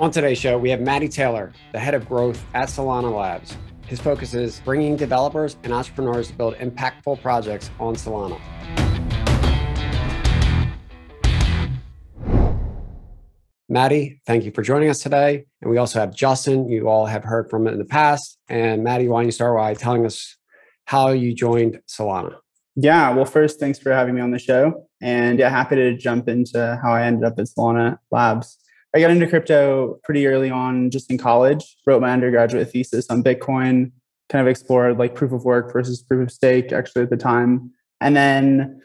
On today's show, we have Matty Taylor, the head of growth at Solana Labs. His focus is bringing developers and entrepreneurs to build impactful projects on Solana. Matty, thank you for joining us today. And we also have Justin. You all have heard from in the past. And Matty, why don't you start by telling us how you joined Solana? Yeah, well, first, thanks for having me on the show. And yeah, happy to jump into how I ended up at Solana Labs. I got into crypto pretty early on, just in college. Wrote my undergraduate thesis on Bitcoin. Kind of explored like proof of work versus proof of stake, actually at the time. And then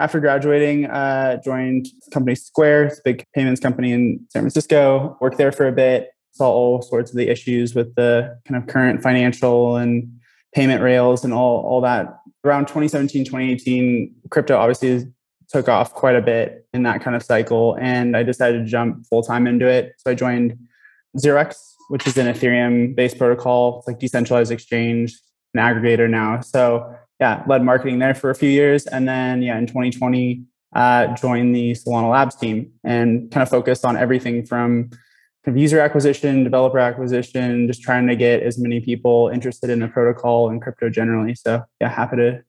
after graduating, uh, joined company Square, it's a big payments company in San Francisco. Worked there for a bit. Saw all sorts of the issues with the kind of current financial and payment rails and all all that. Around 2017, 2018, crypto obviously took off quite a bit in that kind of cycle. And I decided to jump full time into it. So I joined 0x, which is an Ethereum based protocol. It's like decentralized exchange, an aggregator now. So yeah, led marketing there for a few years. And then yeah, in 2020, uh, joined the Solana Labs team and kind of focused on everything from kind of user acquisition, developer acquisition, just trying to get as many people interested in the protocol and crypto generally. So yeah, happy to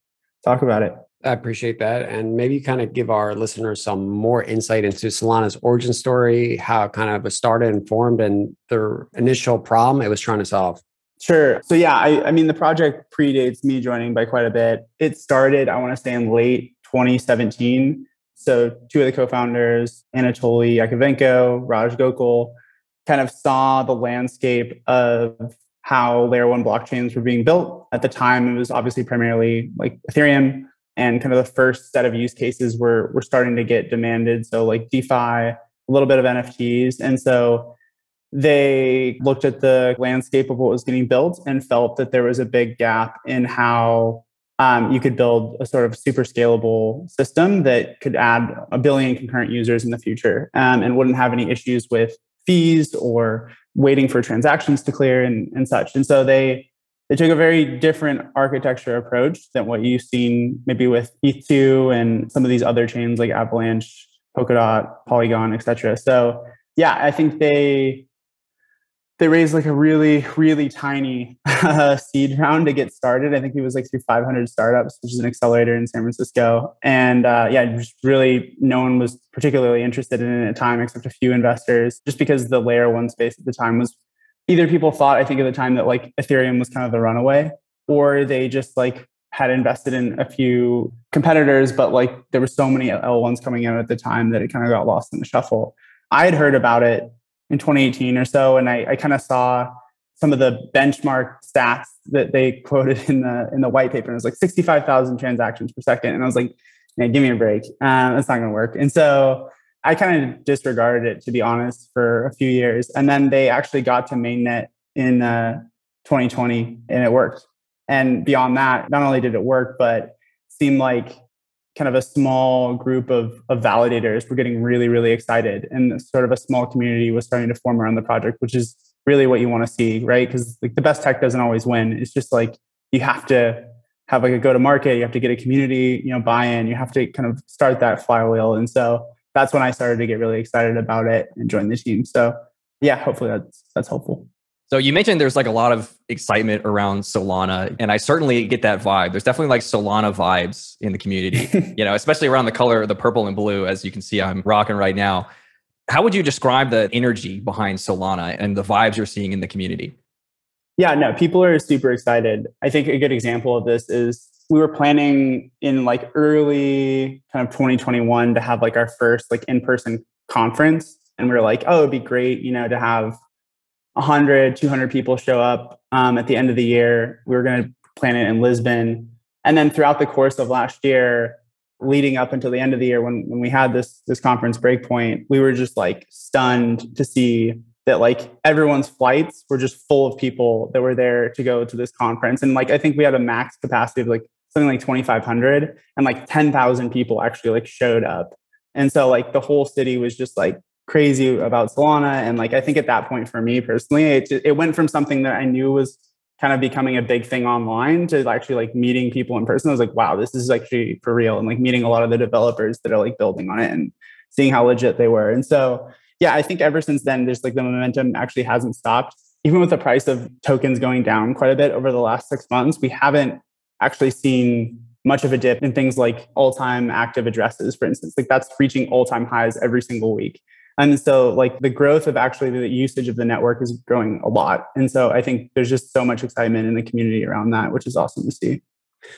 talk about it. I appreciate that. And maybe kind of give our listeners some more insight into Solana's origin story, how it kind of was started and formed, and the initial problem it was trying to solve. Sure. So, yeah, I, I mean, the project predates me joining by quite a bit. It started, I want to say, in late 2017. So, two of the co founders, Anatoly Yakovenko, Raj Gokal, kind of saw the landscape of how layer one blockchains were being built. At the time, it was obviously primarily like Ethereum and kind of the first set of use cases were were starting to get demanded. So like DeFi, a little bit of NFTs, and so they looked at the landscape of what was getting built and felt that there was a big gap in how um, you could build a sort of super scalable system that could add a billion concurrent users in the future um, and wouldn't have any issues with fees or waiting for transactions to clear and, and such. And so they they took a very different architecture approach than what you've seen maybe with ETH2 and some of these other chains like Avalanche, Polkadot, Polygon, etc. So yeah, I think they they raised like a really really tiny uh, seed round to get started. I think it was like through 500 startups, which is an accelerator in San Francisco. And uh, yeah, just really no one was particularly interested in it at the time except a few investors, just because the layer one space at the time was either people thought, I think at the time that like Ethereum was kind of the runaway, or they just like had invested in a few competitors, but like there were so many L1s coming out at the time that it kind of got lost in the shuffle. I had heard about it in 2018 or so, and I, I kind of saw some of the benchmark stats that they quoted in the in the white paper. And it was like 65,000 transactions per second, and I was like, "Give me a break. Uh, that's not going to work." And so I kind of disregarded it to be honest for a few years, and then they actually got to mainnet in uh, 2020, and it worked. And beyond that, not only did it work, but seemed like kind of a small group of, of validators were getting really, really excited, and sort of a small community was starting to form around the project, which is really what you want to see, right? Because like the best tech doesn't always win. It's just like you have to have like a go to market, you have to get a community, you know, buy in, you have to kind of start that flywheel, and so that's when I started to get really excited about it and join the team. So yeah, hopefully that's that's helpful. So you mentioned there's like a lot of excitement around Solana, and I certainly get that vibe. There's definitely like Solana vibes in the community, you know, especially around the color, the purple and blue, as you can see, I'm rocking right now. How would you describe the energy behind Solana and the vibes you're seeing in the community? Yeah, no, people are super excited. I think a good example of this is we were planning in like early kind of 2021 to have like our first like in-person conference. And we were like oh it'd be great you know to have 100 200 people show up um, at the end of the year. We were going to plan it in lisbon. And then throughout the course of last year leading up until the end of the year when, when we had this this conference breakpoint we were just like stunned to see that like everyone's flights were just full of people that were there to go to this conference. And like i think we had a max capacity of like something like 2500 and like 10,000 people actually like showed up. And so like the whole city was just like crazy about Solana. And like, I think at that point for me personally, it, it went from something that I knew was kind of becoming a big thing online to actually like meeting people in person. I was like, wow, this is actually for real. And like meeting a lot of the developers that are like building on it and seeing how legit they were. And so yeah, I think ever since then, there's like the momentum actually hasn't stopped. Even with the price of tokens going down quite a bit over the last six months, we haven't actually seen much of a dip in things like all-time active addresses, for instance. Like that's reaching all-time highs every single week. And so like the growth of actually the usage of the network is growing a lot. And so I think there's just so much excitement in the community around that, which is awesome to see.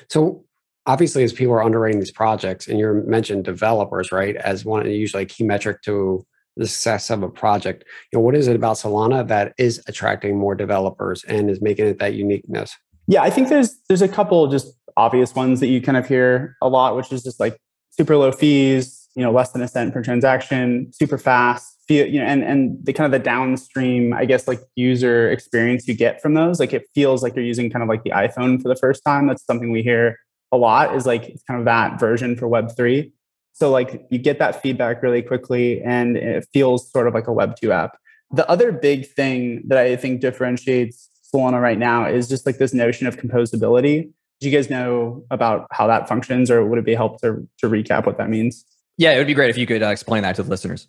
So obviously as people are underwriting these projects and you mentioned developers, right, as one usually key metric to the success of a project, you know, what is it about Solana that is attracting more developers and is making it that uniqueness? Yeah, I think there's there's a couple just obvious ones that you kind of hear a lot, which is just like super low fees, you know, less than a cent per transaction, super fast, you know, and and the kind of the downstream, I guess, like user experience you get from those, like it feels like you're using kind of like the iPhone for the first time. That's something we hear a lot. Is like it's kind of that version for Web three. So like you get that feedback really quickly, and it feels sort of like a Web two app. The other big thing that I think differentiates Solana right now is just like this notion of composability. Do you guys know about how that functions, or would it be helpful to, to recap what that means? Yeah, it would be great if you could uh, explain that to the listeners.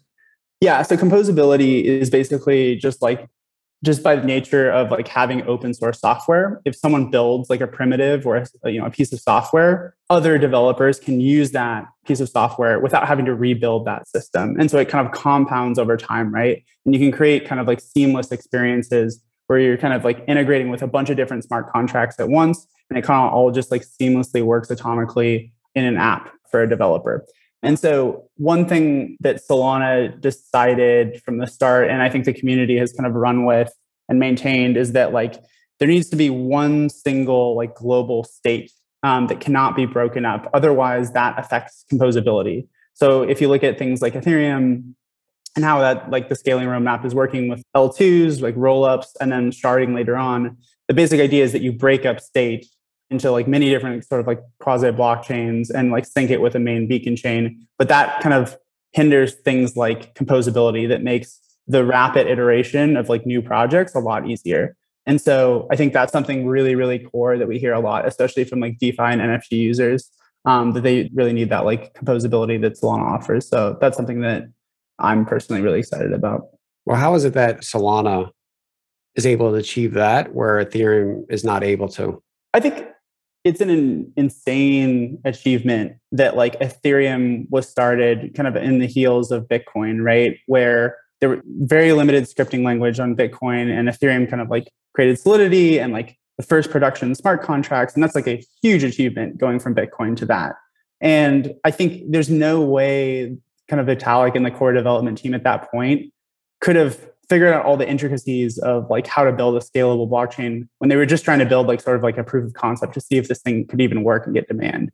Yeah, so composability is basically just like just by the nature of like having open source software if someone builds like a primitive or a, you know a piece of software other developers can use that piece of software without having to rebuild that system and so it kind of compounds over time right and you can create kind of like seamless experiences where you're kind of like integrating with a bunch of different smart contracts at once and it kind of all just like seamlessly works atomically in an app for a developer. And so one thing that Solana decided from the start, and I think the community has kind of run with and maintained, is that like there needs to be one single like global state um, that cannot be broken up. Otherwise, that affects composability. So if you look at things like Ethereum, and how that like the scaling roadmap is working with L2s, like rollups, and then sharding later on. The basic idea is that you break up state into like many different sort of like quasi blockchains and like sync it with a main beacon chain. But that kind of hinders things like composability that makes the rapid iteration of like new projects a lot easier. And so I think that's something really, really core that we hear a lot, especially from like DeFi and NFT users, um, that they really need that like composability that Solana offers. So that's something that I'm personally really excited about. Well, how is it that Solana is able to achieve that where Ethereum is not able to? I think it's an insane achievement that like Ethereum was started kind of in the heels of Bitcoin, right? Where there were very limited scripting language on Bitcoin and Ethereum kind of like created solidity and like the first production smart contracts. And that's like a huge achievement going from Bitcoin to that. And I think there's no way kind of Vitalik and the core development team at that point could have figured out all the intricacies of like how to build a scalable blockchain when they were just trying to build like sort of like a proof of concept to see if this thing could even work and get demand.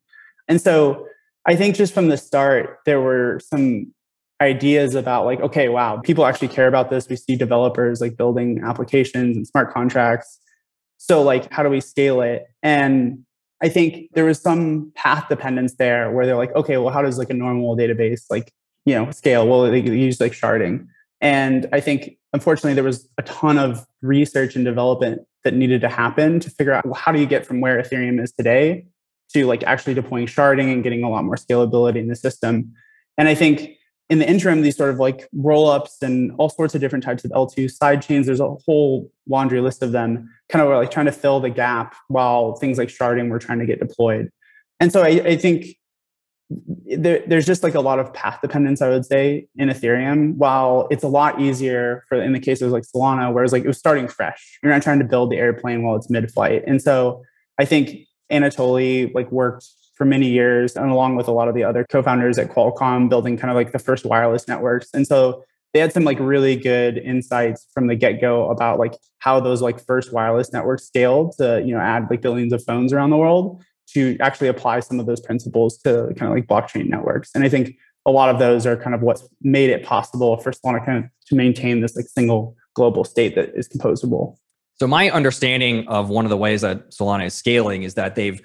And so I think just from the start, there were some ideas about like, okay, wow, people actually care about this. We see developers like building applications and smart contracts. So like, how do we scale it? And I think there was some path dependence there where they're like, okay, well, how does like a normal database like you know scale well they use like sharding. And i think unfortunately there was a ton of research and development that needed to happen to figure out well, how do you get from where ethereum is today to like actually deploying sharding and getting a lot more scalability in the system? And i think in the interim these sort of like roll-ups and all sorts of different types of l2 side chains there's a whole laundry list of them kind of like trying to fill the gap while things like sharding were trying to get deployed. And so i, I think there, there's just like a lot of path dependence, I would say, in Ethereum. While it's a lot easier for in the cases like Solana, whereas like it was starting fresh. You're not trying to build the airplane while it's mid-flight. And so I think Anatoly like worked for many years, and along with a lot of the other co-founders at Qualcomm, building kind of like the first wireless networks. And so they had some like really good insights from the get-go about like how those like first wireless networks scaled to you know add like billions of phones around the world to actually apply some of those principles to kind of like blockchain networks. And I think a lot of those are kind of what's made it possible for Solana kind of to maintain this like single global state that is composable. So my understanding of one of the ways that Solana is scaling is that they've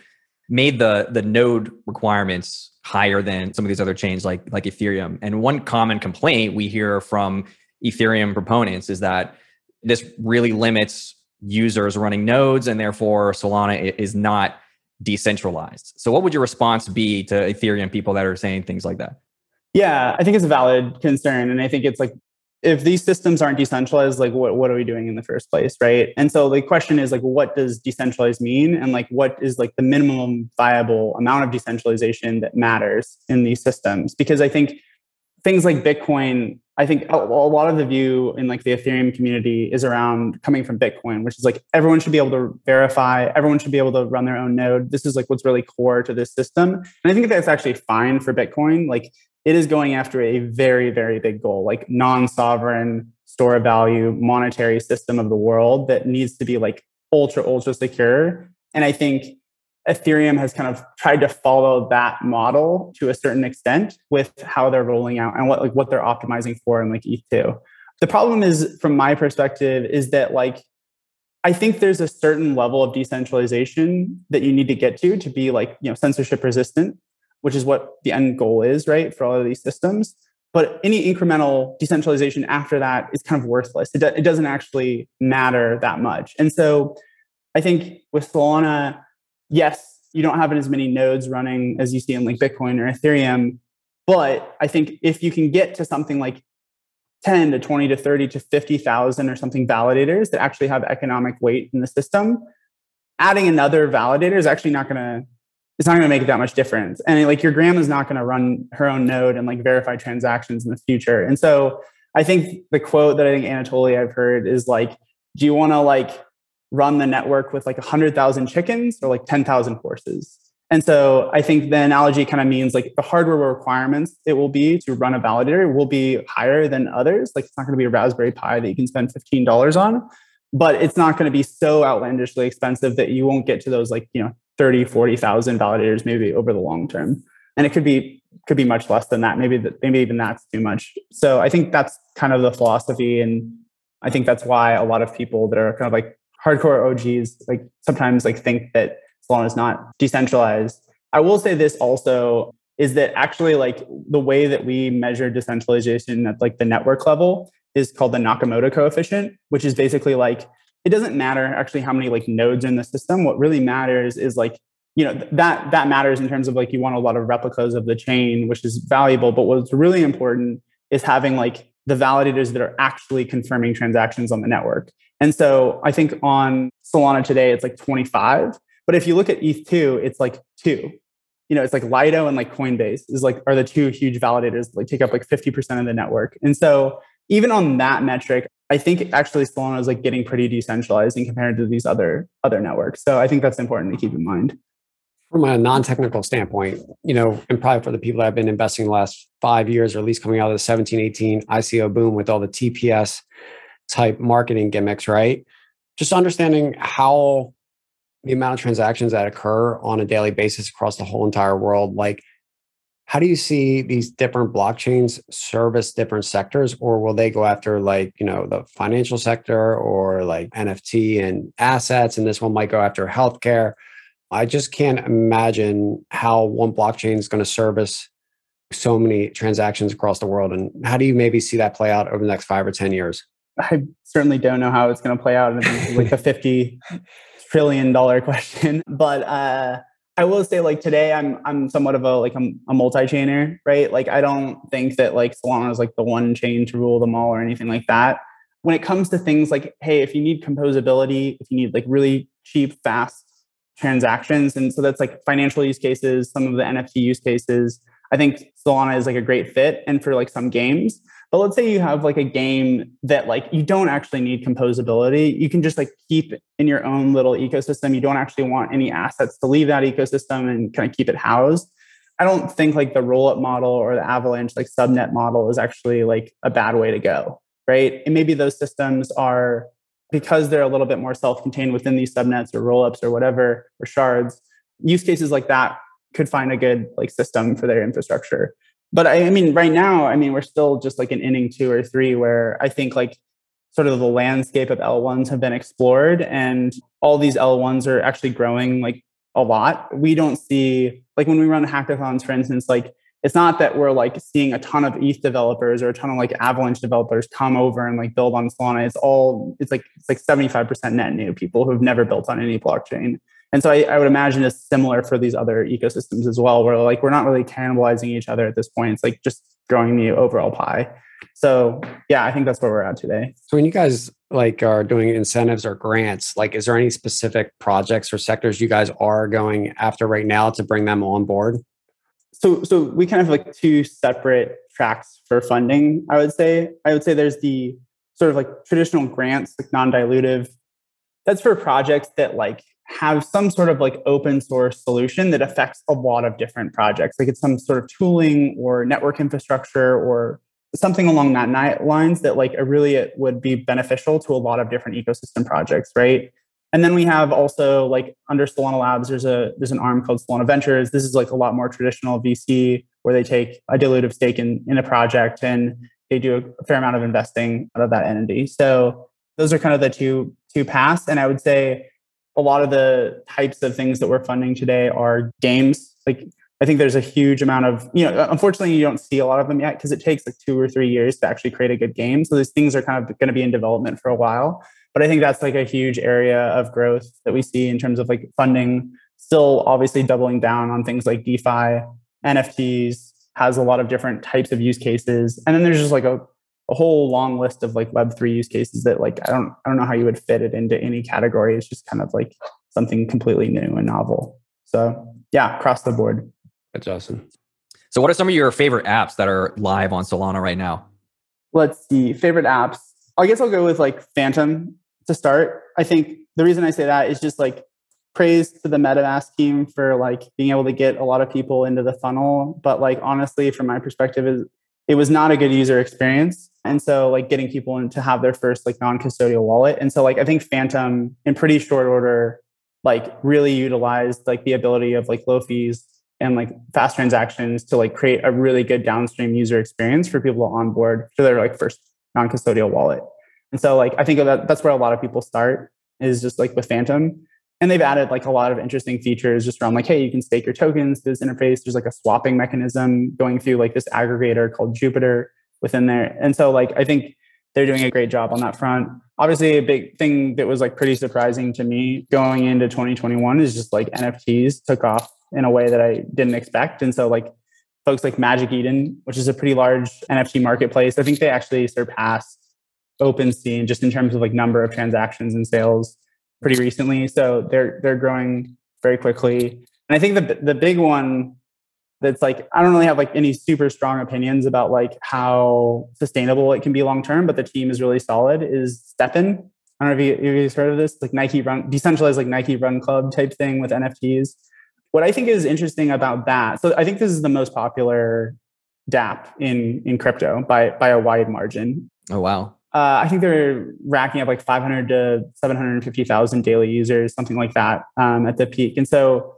made the the node requirements higher than some of these other chains like like Ethereum. And one common complaint we hear from Ethereum proponents is that this really limits users running nodes and therefore Solana is not decentralized. So, what would your response be to Ethereum people that are saying things like that? Yeah, I think it's a valid concern. And I think it's like if these systems aren't decentralized, like what, what are we doing in the first place? Right. And so the question is like, what does decentralized mean? And like, what is like the minimum viable amount of decentralization that matters in these systems? Because I think things like Bitcoin, I think a, lot of the view in like the Ethereum community is around coming from Bitcoin, which is like everyone should be able to verify, everyone should be able to run their own node. This is like what's really core to this system. And I think that's actually fine for Bitcoin. Like it is going after a very, very big goal, like non-sovereign store of value monetary system of the world that needs to be like ultra, ultra secure. And I think Ethereum has kind of tried to follow that model to a certain extent with how they're rolling out and what like what they're optimizing for in like ETH2. The problem is, from my perspective, is that like I think there's a certain level of decentralization that you need to get to to be like you know censorship resistant which is what the end goal is, right, for all of these systems. But any incremental decentralization after that is kind of worthless. It, do, it doesn't actually matter that much. And so I think with Solana, yes, you don't have as many nodes running as you see in like Bitcoin or Ethereum. But I think if you can get to something like 10 to 20 to 30 to 50,000 or something validators that actually have economic weight in the system, adding another validator is actually not going to it's not going to make that much difference. And like your grandma's not going to run her own node and like verify transactions in the future. And so I think the quote that I think Anatoly I've heard is like, do you want to like run the network with like a hundred thousand chickens or like 10,000 horses? And so I think the analogy kind of means like the hardware requirements it will be to run a validator will be higher than others. Like it's not going to be a Raspberry Pi that you can spend $15 on, but it's not going to be so outlandishly expensive that you won't get to those like, you know, 30, 40,000 validators maybe over the long term. And it could be could be much less than that. Maybe that maybe even that's too much. So I think that's kind of the philosophy. And I think that's why a lot of people that are kind of like hardcore OGs like sometimes like think that Solana is not decentralized. I will say this also is that actually like the way that we measure decentralization at like the network level is called the Nakamoto coefficient, which is basically like it doesn't matter actually how many like nodes in the system. What really matters is like, you know, that that matters in terms of like you want a lot of replicas of the chain, which is valuable. But what's really important is having like the validators that are actually confirming transactions on the network. And so I think on Solana today, it's like 25. But if you look at ETH2, it's like two. You know, it's like Lido and like Coinbase is like are the two huge validators that like take up like 50% of the network. And so even on that metric, I think actually Solana is like getting pretty decentralized in compared to these other other networks. So I think that's important to keep in mind. From a non-technical standpoint, you know, and probably for the people that have been investing the last five years, or at least coming out of the 17, 18 ICO boom with all the TPS type marketing gimmicks, right? Just understanding how the amount of transactions that occur on a daily basis across the whole entire world, like how do you see these different blockchains service different sectors or will they go after like you know the financial sector or like nft and assets and this one might go after healthcare i just can't imagine how one blockchain is going to service so many transactions across the world and how do you maybe see that play out over the next five or ten years i certainly don't know how it's going to play out like a 50 trillion dollar question but uh I will say like today I'm I'm somewhat of a like I'm a multi-chainer, right? Like I don't think that like Solana is like the one chain to rule them all or anything like that. When it comes to things like, hey, if you need composability, if you need like really cheap, fast transactions, and so that's like financial use cases, some of the NFT use cases, I think Solana is like a great fit. And for like some games, but let's say you have like a game that like you don't actually need composability. You can just like keep in your own little ecosystem. You don't actually want any assets to leave that ecosystem and kind of keep it housed. I don't think like the roll up model or the avalanche like subnet model is actually like a bad way to go, right? And maybe those systems are because they're a little bit more self-contained within these subnets or roll-ups or whatever or shards. Use cases like that could find a good like system for their infrastructure but I, I mean, right now, I mean, we're still just like an inning two or three where I think like sort of the landscape of L1s have been explored and all these L1s are actually growing like a lot. We don't see like when we run hackathons, for instance, like it's not that we're like seeing a ton of ETH developers or a ton of like Avalanche developers come over and like build on Solana. It's all it's like it's like 75% net new people who've never built on any blockchain. And so I, I, would imagine it's similar for these other ecosystems as well, where like we're not really cannibalizing each other at this point. It's like just growing the overall pie. So yeah, I think that's where we're at today. So when you guys like are doing incentives or grants, like is there any specific projects or sectors you guys are going after right now to bring them on board? So so we kind of have like two separate tracks for funding, I would say. I would say there's the sort of like traditional grants, like non-dilutive. That's for projects that like have some sort of like open source solution that affects a lot of different projects. Like it's some sort of tooling or network infrastructure or something along that lines that like really it would be beneficial to a lot of different ecosystem projects, right? And then we have also like under Solana Labs, there's a there's an arm called Solana Ventures. This is like a lot more traditional VC where they take a dilutive stake in, in a project and they do a fair amount of investing out of that entity. So those are kind of the two two paths. And I would say a lot of the types of things that we're funding today are games. Like I think there's a huge amount of, you know, unfortunately, you don't see a lot of them yet because it takes like two or three years to actually create a good game. So these things are kind of going to be in development for a while. But I think that's like a huge area of growth that we see in terms of like funding, still obviously doubling down on things like DeFi, NFTs, has a lot of different types of use cases. And then there's just like a, a whole long list of like Web3 use cases that like I don't I don't know how you would fit it into any category. It's just kind of like something completely new and novel. So yeah, across the board. That's awesome. So, what are some of your favorite apps that are live on Solana right now? Let's see. Favorite apps. I guess I'll go with like Phantom to start. I think the reason I say that is just like praise to the MetaMask team for like being able to get a lot of people into the funnel. But like honestly, from my perspective, is it was not a good user experience. And so like getting people in to have their first like non-custodial wallet. And so like I think Phantom in pretty short order, like really utilized like the ability of like low fees and like fast transactions to like create a really good downstream user experience for people to onboard for their like first non-custodial wallet. And so like I think that that's where a lot of people start is just like with Phantom. And they've added like a lot of interesting features just around like, hey, you can stake your tokens to this interface. There's like a swapping mechanism going through like this aggregator called Jupiter within there. And so like I think they're doing a great job on that front. Obviously, a big thing that was like pretty surprising to me going into 2021 is just like NFTs took off in a way that I didn't expect. And so like folks like Magic Eden, which is a pretty large NFT marketplace, I think they actually surpassed OpenSea just in terms of like number of transactions and sales pretty recently. So they're they're growing very quickly. And I think the the big one that's like I don't really have like any super strong opinions about like how sustainable it can be long term, but the team is really solid. Is STEPN? I don't know if you, have heard of this, like Nike Run, decentralized like Nike Run Club type thing with NFTs what I think is interesting about that, so I think this is the most popular DApp in in crypto by by a wide margin. Oh wow! Uh, I think they're racking up like 500 to 750,000 daily users, something like that, um, at the peak. And so,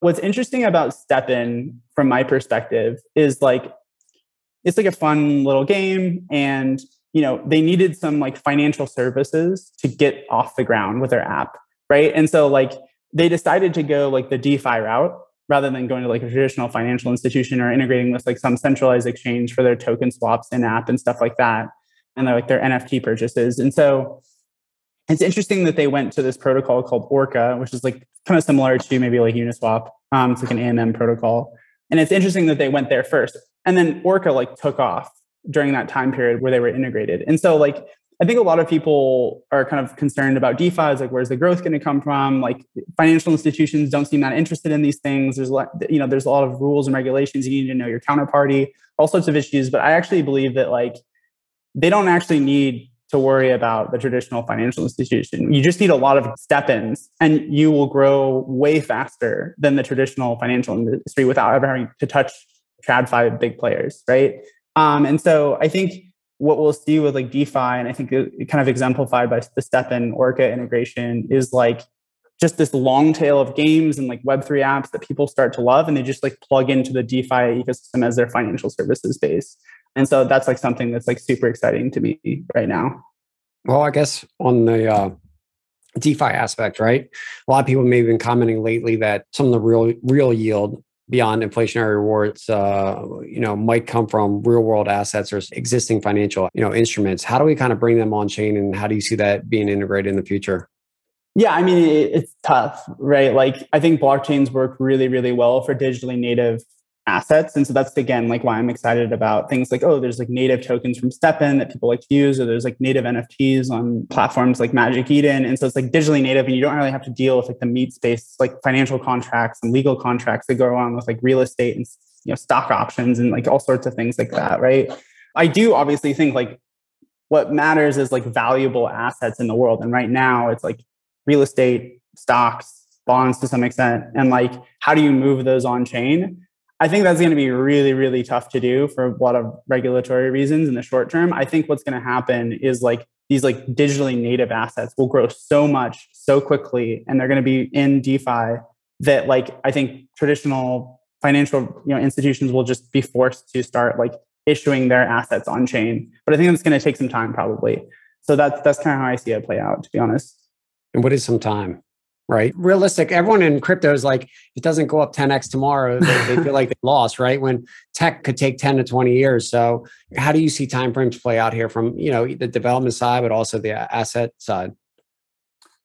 what's interesting about STEPN, from my perspective, is like it's like a fun little game, and you know they needed some like financial services to get off the ground with their app, right? And so like they decided to go like the DeFi route rather than going to like a traditional financial institution or integrating with like some centralized exchange for their token swaps in app and stuff like that and like their NFT purchases. And so it's interesting that they went to this protocol called Orca, which is like kind of similar to maybe like Uniswap. Um, it's like an AMM protocol. And it's interesting that they went there first. And then Orca like took off during that time period where they were integrated. And so like I think a lot of people are kind of concerned about DeFi. Like, where's the growth going to come from? Like, financial institutions don't seem that interested in these things. There's a lot, you know, there's a lot of rules and regulations. You need to know your counterparty, all sorts of issues. But I actually believe that like they don't actually need to worry about the traditional financial institution. You just need a lot of STEPNs, and you will grow way faster than the traditional financial industry without ever having to touch TradFi big players, right? Um, and so I think what we'll see with like DeFi, and I think it, kind of exemplified by the STEPN Orca integration, is like just this long tail of games and like Web3 apps that people start to love, and they just like plug into the DeFi ecosystem as their financial services base. And so that's like something that's like super exciting to me right now. Well, I guess on the uh, DeFi aspect, right? A lot of people may have been commenting lately that some of the real real yield beyond inflationary rewards uh, you know might come from real world assets or existing financial you know instruments. How do we kind of bring them on chain and how do you see that being integrated in the future? Yeah i mean it, it's tough right? Like i think blockchains work really really well for digitally native assets. And so that's again like why I'm excited about things like, oh, there's like native tokens from STEPN that people like to use, or there's like native NFTs on platforms like Magic Eden. And so it's like digitally native, and you don't really have to deal with like the meat space, like financial contracts and legal contracts that go along with like real estate and you know stock options and like all sorts of things like that, right? I do obviously think like what matters is like valuable assets in the world. And right now it's like real estate, stocks, bonds to some extent. And like, how do you move those on chain? I think that's going to be really, really tough to do for a lot of regulatory reasons in the short term. I think what's going to happen is like these like digitally native assets will grow so much so quickly and they're going to be in DeFi that like I think traditional financial you know institutions will just be forced to start like issuing their assets on chain. But I think it's going to take some time probably. So that's that's kind of how I see it play out, to be honest. And what is some time? Right? Realistic. Everyone in crypto is like, it doesn't go up 10x tomorrow. They, they feel like they lost, right? When tech could take 10 to 20 years. So how do you see timeframes play out here from, you know, the development side, but also the asset side?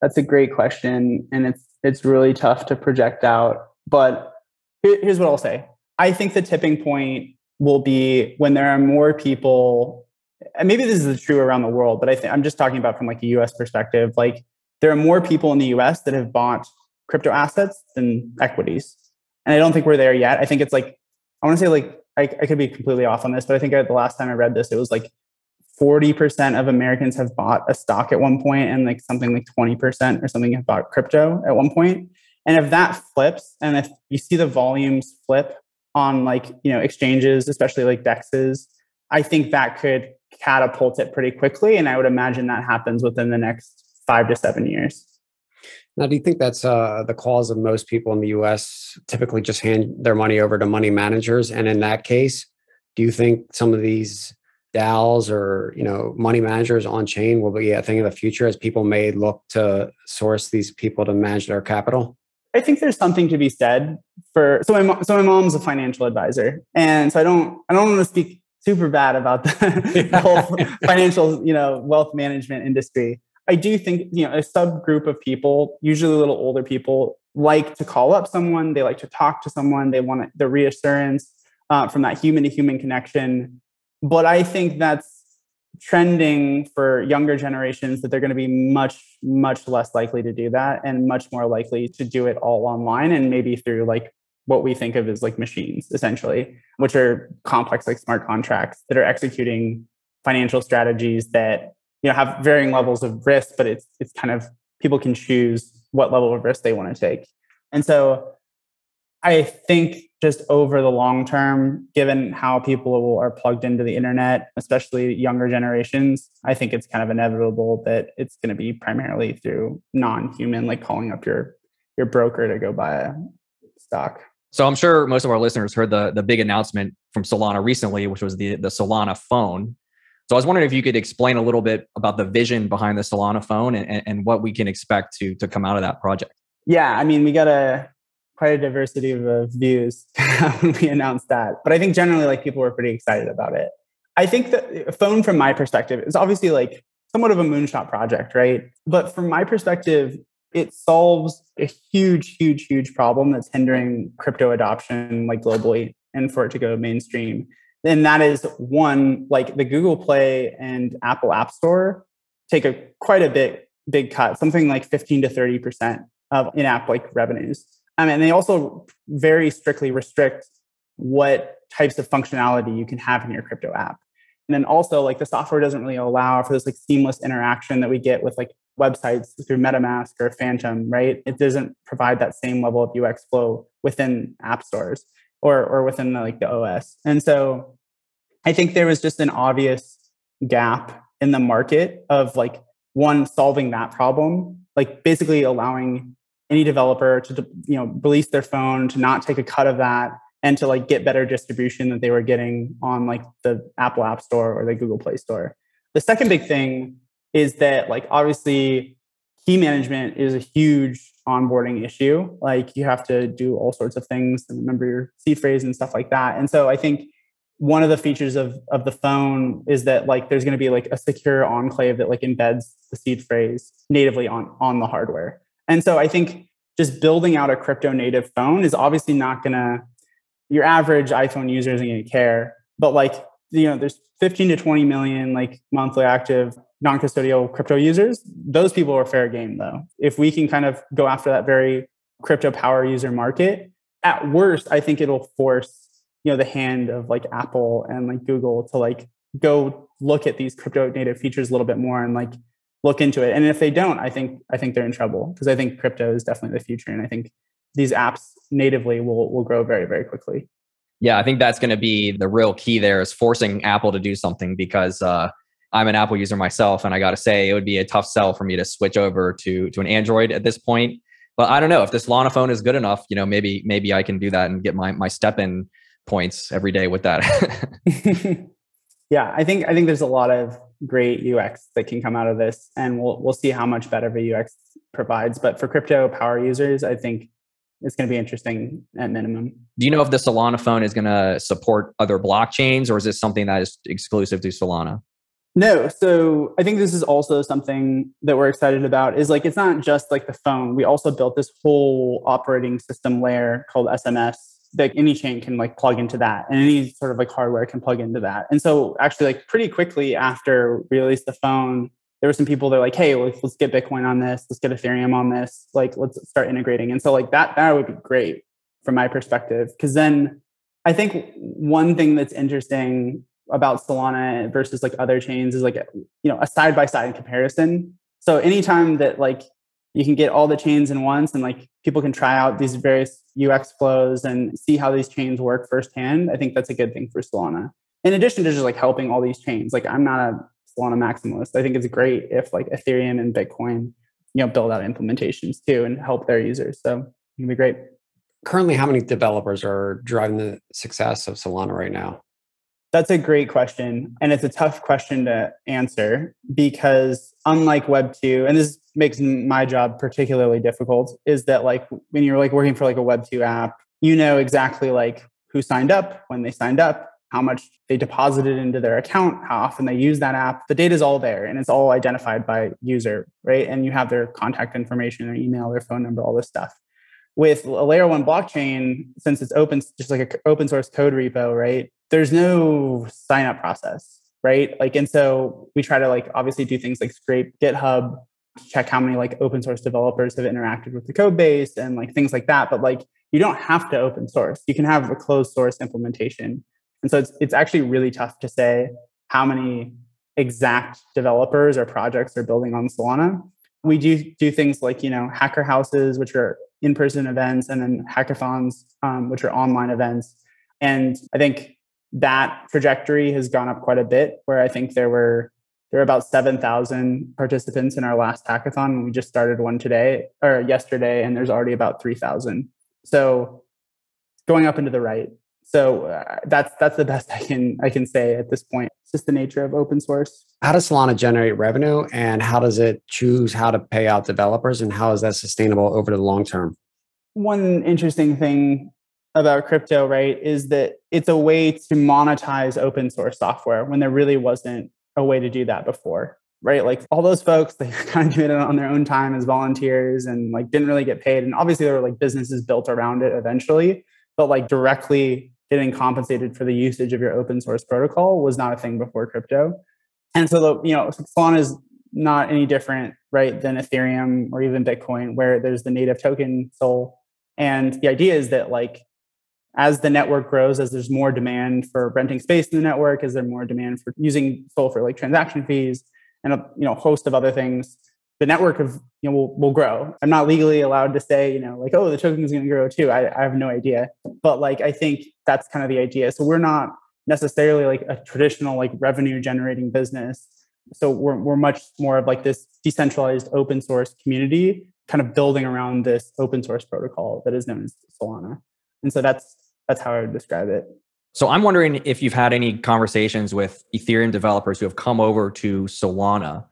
That's a great question. And it's it's really tough to project out. But here's what I'll say. I think the tipping point will be when there are more people, and maybe this is true around the world, but I think I'm just talking about from like a US perspective, like there are more people in the US that have bought crypto assets than equities. And I don't think we're there yet. I think it's like, I want to say like, I, I could be completely off on this, but I think the last time I read this, it was like 40% of Americans have bought a stock at one point and like something like 20% or something have bought crypto at one point. And if that flips and if you see the volumes flip on like, you know, exchanges, especially like DEXs, I think that could catapult it pretty quickly. And I would imagine that happens within the next five to seven years. Now, do you think that's uh, the cause of most people in the US typically just hand their money over to money managers? And in that case, do you think some of these DAOs or you know money managers on chain will be a thing of the future as people may look to source these people to manage their capital? I think there's something to be said for so my so my mom's a financial advisor, and so I don't I don't want to speak super bad about the, the whole financial you know wealth management industry. I do think, you know, a subgroup of people, usually a little older people, like to call up someone, they like to talk to someone, they want the reassurance uh, from that human to human connection. But I think that's trending for younger generations that they're going to be much, much less likely to do that and much more likely to do it all online and maybe through like what we think of as like machines, essentially, which are complex like smart contracts that are executing financial strategies that you know have varying levels of risk but it's it's kind of people can choose what level of risk they want to take and so i think just over the long term given how people are plugged into the internet especially younger generations i think it's kind of inevitable that it's going to be primarily through non-human like calling up your your broker to go buy a stock so I'm sure most of our listeners heard the the big announcement from Solana recently, which was the the Solana phone. So I was wondering if you could explain a little bit about the vision behind the Solana phone and, and what we can expect to, to come out of that project. Yeah, I mean, we got a quite a diversity of views when we announced that, but I think generally, like people were pretty excited about it. I think the phone, from my perspective, is obviously like somewhat of a moonshot project, right? But from my perspective, it solves a huge, huge, huge problem that's hindering crypto adoption like globally and for it to go mainstream and that is one like the Google Play and Apple App Store take a quite a bit big cut, something like 15 to 30 percent of in-app like revenues. Um, and they also very strictly restrict what types of functionality you can have in your crypto app. And then also like the software doesn't really allow for this like seamless interaction that we get with like websites through MetaMask or Phantom, right? It doesn't provide that same level of UX flow within app stores or or within the, like the OS. And so I think there was just an obvious gap in the market of like one solving that problem, like basically allowing any developer to you know release their phone to not take a cut of that and to like get better distribution that they were getting on like the Apple App Store or the Google Play Store. The second big thing is that like obviously key management is a huge onboarding issue. Like you have to do all sorts of things and remember your seed phrase and stuff like that. And so I think one of the features of of the phone is that like there's going to be like a secure enclave that like embeds the seed phrase natively on on the hardware. And so I think just building out a crypto native phone is obviously not going to your average iPhone user isn't going to care. But like, you know, there's 15 to 20 million like monthly active non-custodial crypto users. Those people are fair game though. If we can kind of go after that very crypto power user market, at worst, I think it'll force, you know, the hand of like Apple and like Google to like go look at these crypto native features a little bit more and like look into it. And if they don't, I think I think they're in trouble because I think crypto is definitely the future. And I think these apps natively will will grow very, very quickly. Yeah, I think that's going to be the real key there is forcing Apple to do something because uh, I'm an Apple user myself, and I got to say it would be a tough sell for me to switch over to to an Android at this point. But I don't know if this Solana phone is good enough. You know, maybe maybe I can do that and get my my STEPN points every day with that. yeah, I think I think there's a lot of great UX that can come out of this, and we'll we'll see how much better the UX provides. But for crypto power users, I think it's going to be interesting at minimum. Do you know if the Solana phone is going to support other blockchains, or is this something that is exclusive to Solana? No, so I think this is also something that we're excited about. Is like it's not just like the phone. We also built this whole operating system layer called SMS that any chain can like plug into that and any sort of like hardware can plug into that. And so actually like pretty quickly after we released the phone, there were some people that were like, hey, let's, let's get Bitcoin on this, let's get Ethereum on this, like let's start integrating. And so like that that would be great from my perspective. Cause then I think one thing that's interesting about Solana versus like other chains is like you know a side by side comparison. So anytime that like you can get all the chains in once and like people can try out these various UX flows and see how these chains work firsthand, I think that's a good thing for Solana. In addition to just like helping all these chains, like I'm not a Solana maximalist. I think it's great if like Ethereum and Bitcoin, you know, build out implementations too and help their users. So it can be great. Currently, how many developers are driving the success of Solana right now? That's a great question. And it's a tough question to answer because, unlike Web 2, and this makes my job particularly difficult, is that like when you're like working for like a Web 2 app, you know exactly like who signed up, when they signed up, how much they deposited into their account, how often they use that app. The data is all there and it's all identified by user, right? And you have their contact information, their email, their phone number, all this stuff. With a layer one blockchain, since it's open, just like an open source code repo, right? There's no sign up process, right? Like, and so we try to like obviously do things like scrape GitHub, check how many like open source developers have interacted with the code base and like things like that. But like, you don't have to open source. You can have a closed source implementation. And so it's, it's actually really tough to say how many exact developers or projects are building on Solana. We do do things like, you know, hacker houses, which are in-person events, and then hackathons, um, which are online events. And I think that trajectory has gone up quite a bit where i think there were there were about 7000 participants in our last hackathon. We just started one today or yesterday and there's already about 3000 so going up into the right. So uh, that's that's the best i can i can say at this point. It's just the nature of open source. How does solana generate revenue and how does it choose how to pay out developers and how is that sustainable over the long term? One interesting thing about crypto, right, is that it's a way to monetize open source software when there really wasn't a way to do that before, right? Like all those folks, they kind of did it on their own time as volunteers and like didn't really get paid. And obviously there were like businesses built around it eventually, but like directly getting compensated for the usage of your open source protocol was not a thing before crypto. And so the, you know, Solana is not any different, right, than Ethereum or even Bitcoin, where there's the native token SOL. And the idea is that like as the network grows, as there's more demand for renting space in the network, as there's more demand for using SOL for like transaction fees and a you know host of other things, the network of you know will, will grow. I'm not legally allowed to say you know like oh the token is going to grow too. I, I have no idea, but like I think that's kind of the idea. So we're not necessarily like a traditional like revenue generating business. So we're we're much more of like this decentralized open source community, kind of building around this open source protocol that is known as Solana. And so that's that's how I would describe it. So I'm wondering if you've had any conversations with Ethereum developers who have come over to Solana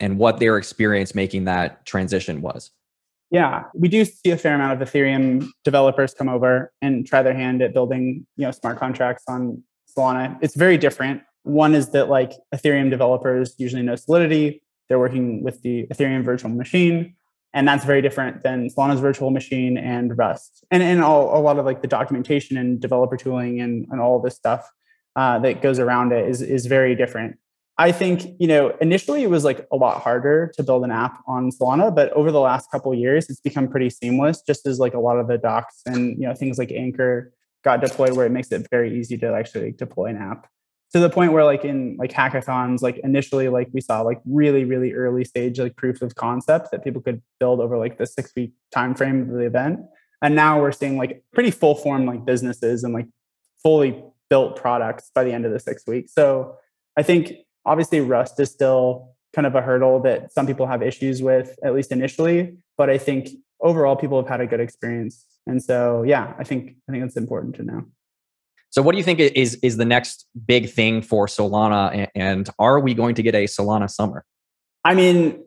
and what their experience making that transition was. Yeah, we do see a fair amount of Ethereum developers come over and try their hand at building, you know, smart contracts on Solana. It's very different. One is that like Ethereum developers usually know Solidity. They're working with the Ethereum virtual machine. And that's very different than Solana's virtual machine and Rust. And, and all, a lot of like the documentation and developer tooling and, and all this stuff uh, that goes around it is, is very different. I think, you know, initially it was like a lot harder to build an app on Solana, but over the last couple years, it's become pretty seamless, just as like a lot of the docs and, you know, things like Anchor got deployed where it makes it very easy to actually deploy an app to the point where like in like hackathons like initially like we saw like really really early stage like proof of concept that people could build over like the six week time frame of the event. And now we're seeing like pretty full form like businesses and like fully built products by the end of the six weeks. So i think obviously rust is still kind of a hurdle that some people have issues with at least initially but i think overall people have had a good experience. And so yeah i think i think it's important to know so, what do you think is is the next big thing for Solana, and are we going to get a Solana summer? I mean,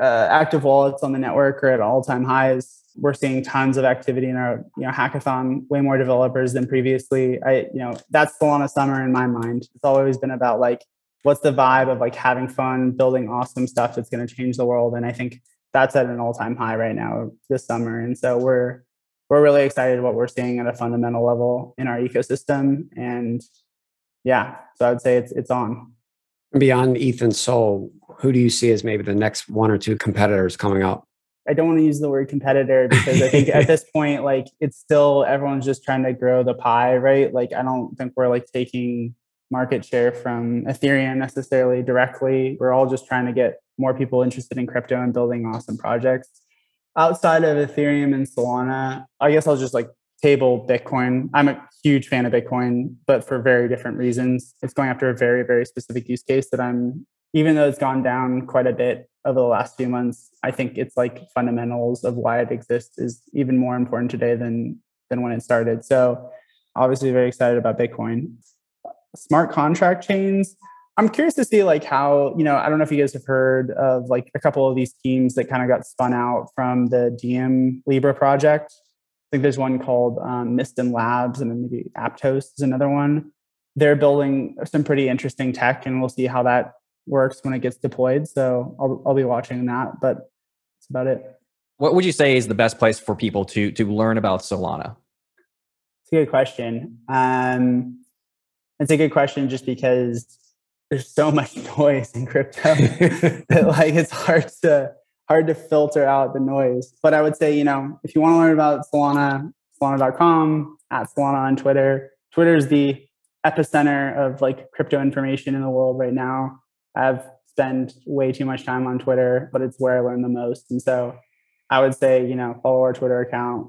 uh, active wallets on the network are at all time highs. We're seeing tons of activity in our you know hackathon, way more developers than previously. I you know that's Solana summer in my mind. It's always been about like what's the vibe of like having fun, building awesome stuff that's going to change the world, and I think that's at an all time high right now this summer. And so we're we're really excited what we're seeing at a fundamental level in our ecosystem. And yeah, so I would say it's it's on. Beyond ETH and SOL, who do you see as maybe the next one or two competitors coming up? I don't want to use the word competitor because I think at this point, like it's still everyone's just trying to grow the pie, right? Like I don't think we're like taking market share from Ethereum necessarily directly. We're all just trying to get more people interested in crypto and building awesome projects outside of Ethereum and Solana, I guess I'll just like table Bitcoin. I'm a huge fan of Bitcoin, but for very different reasons. It's going after a very, very specific use case that I'm, even though it's gone down quite a bit over the last few months, I think it's like fundamentals of why it exists is even more important today than than when it started. So obviously very excited about Bitcoin. Smart contract chains. I'm curious to see like how, you know, I don't know if you guys have heard of like a couple of these teams that kind of got spun out from the Diem Libra project. I think there's one called um, Mysten Labs and then maybe Aptos is another one. They're building some pretty interesting tech and we'll see how that works when it gets deployed. So I'll, I'll be watching that, but that's about it. What would you say is the best place for people to to learn about Solana? It's a good question. Um, it's a good question just because there's so much noise in crypto that like it's hard to hard to filter out the noise. But I would say, you know, if you want to learn about Solana, Solana.com, at Solana on Twitter. Twitter is the epicenter of like crypto information in the world right now. I've spent way too much time on Twitter, but it's where I learn the most. And so I would say, you know, follow our Twitter account.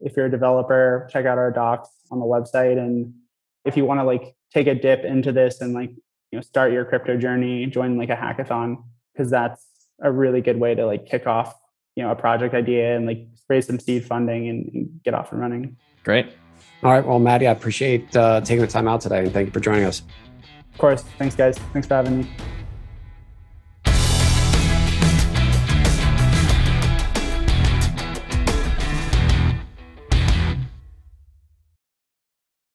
If you're a developer, check out our docs on the website. And if you want to like take a dip into this and like you know start your crypto journey join like a hackathon because that's a really good way to like kick off you know a project idea and like raise some seed funding and, and get off and running. Great. All right. Well Matty i appreciate uh, taking the time out today and thank you for joining us. Of course. Thanks guys. Thanks for having me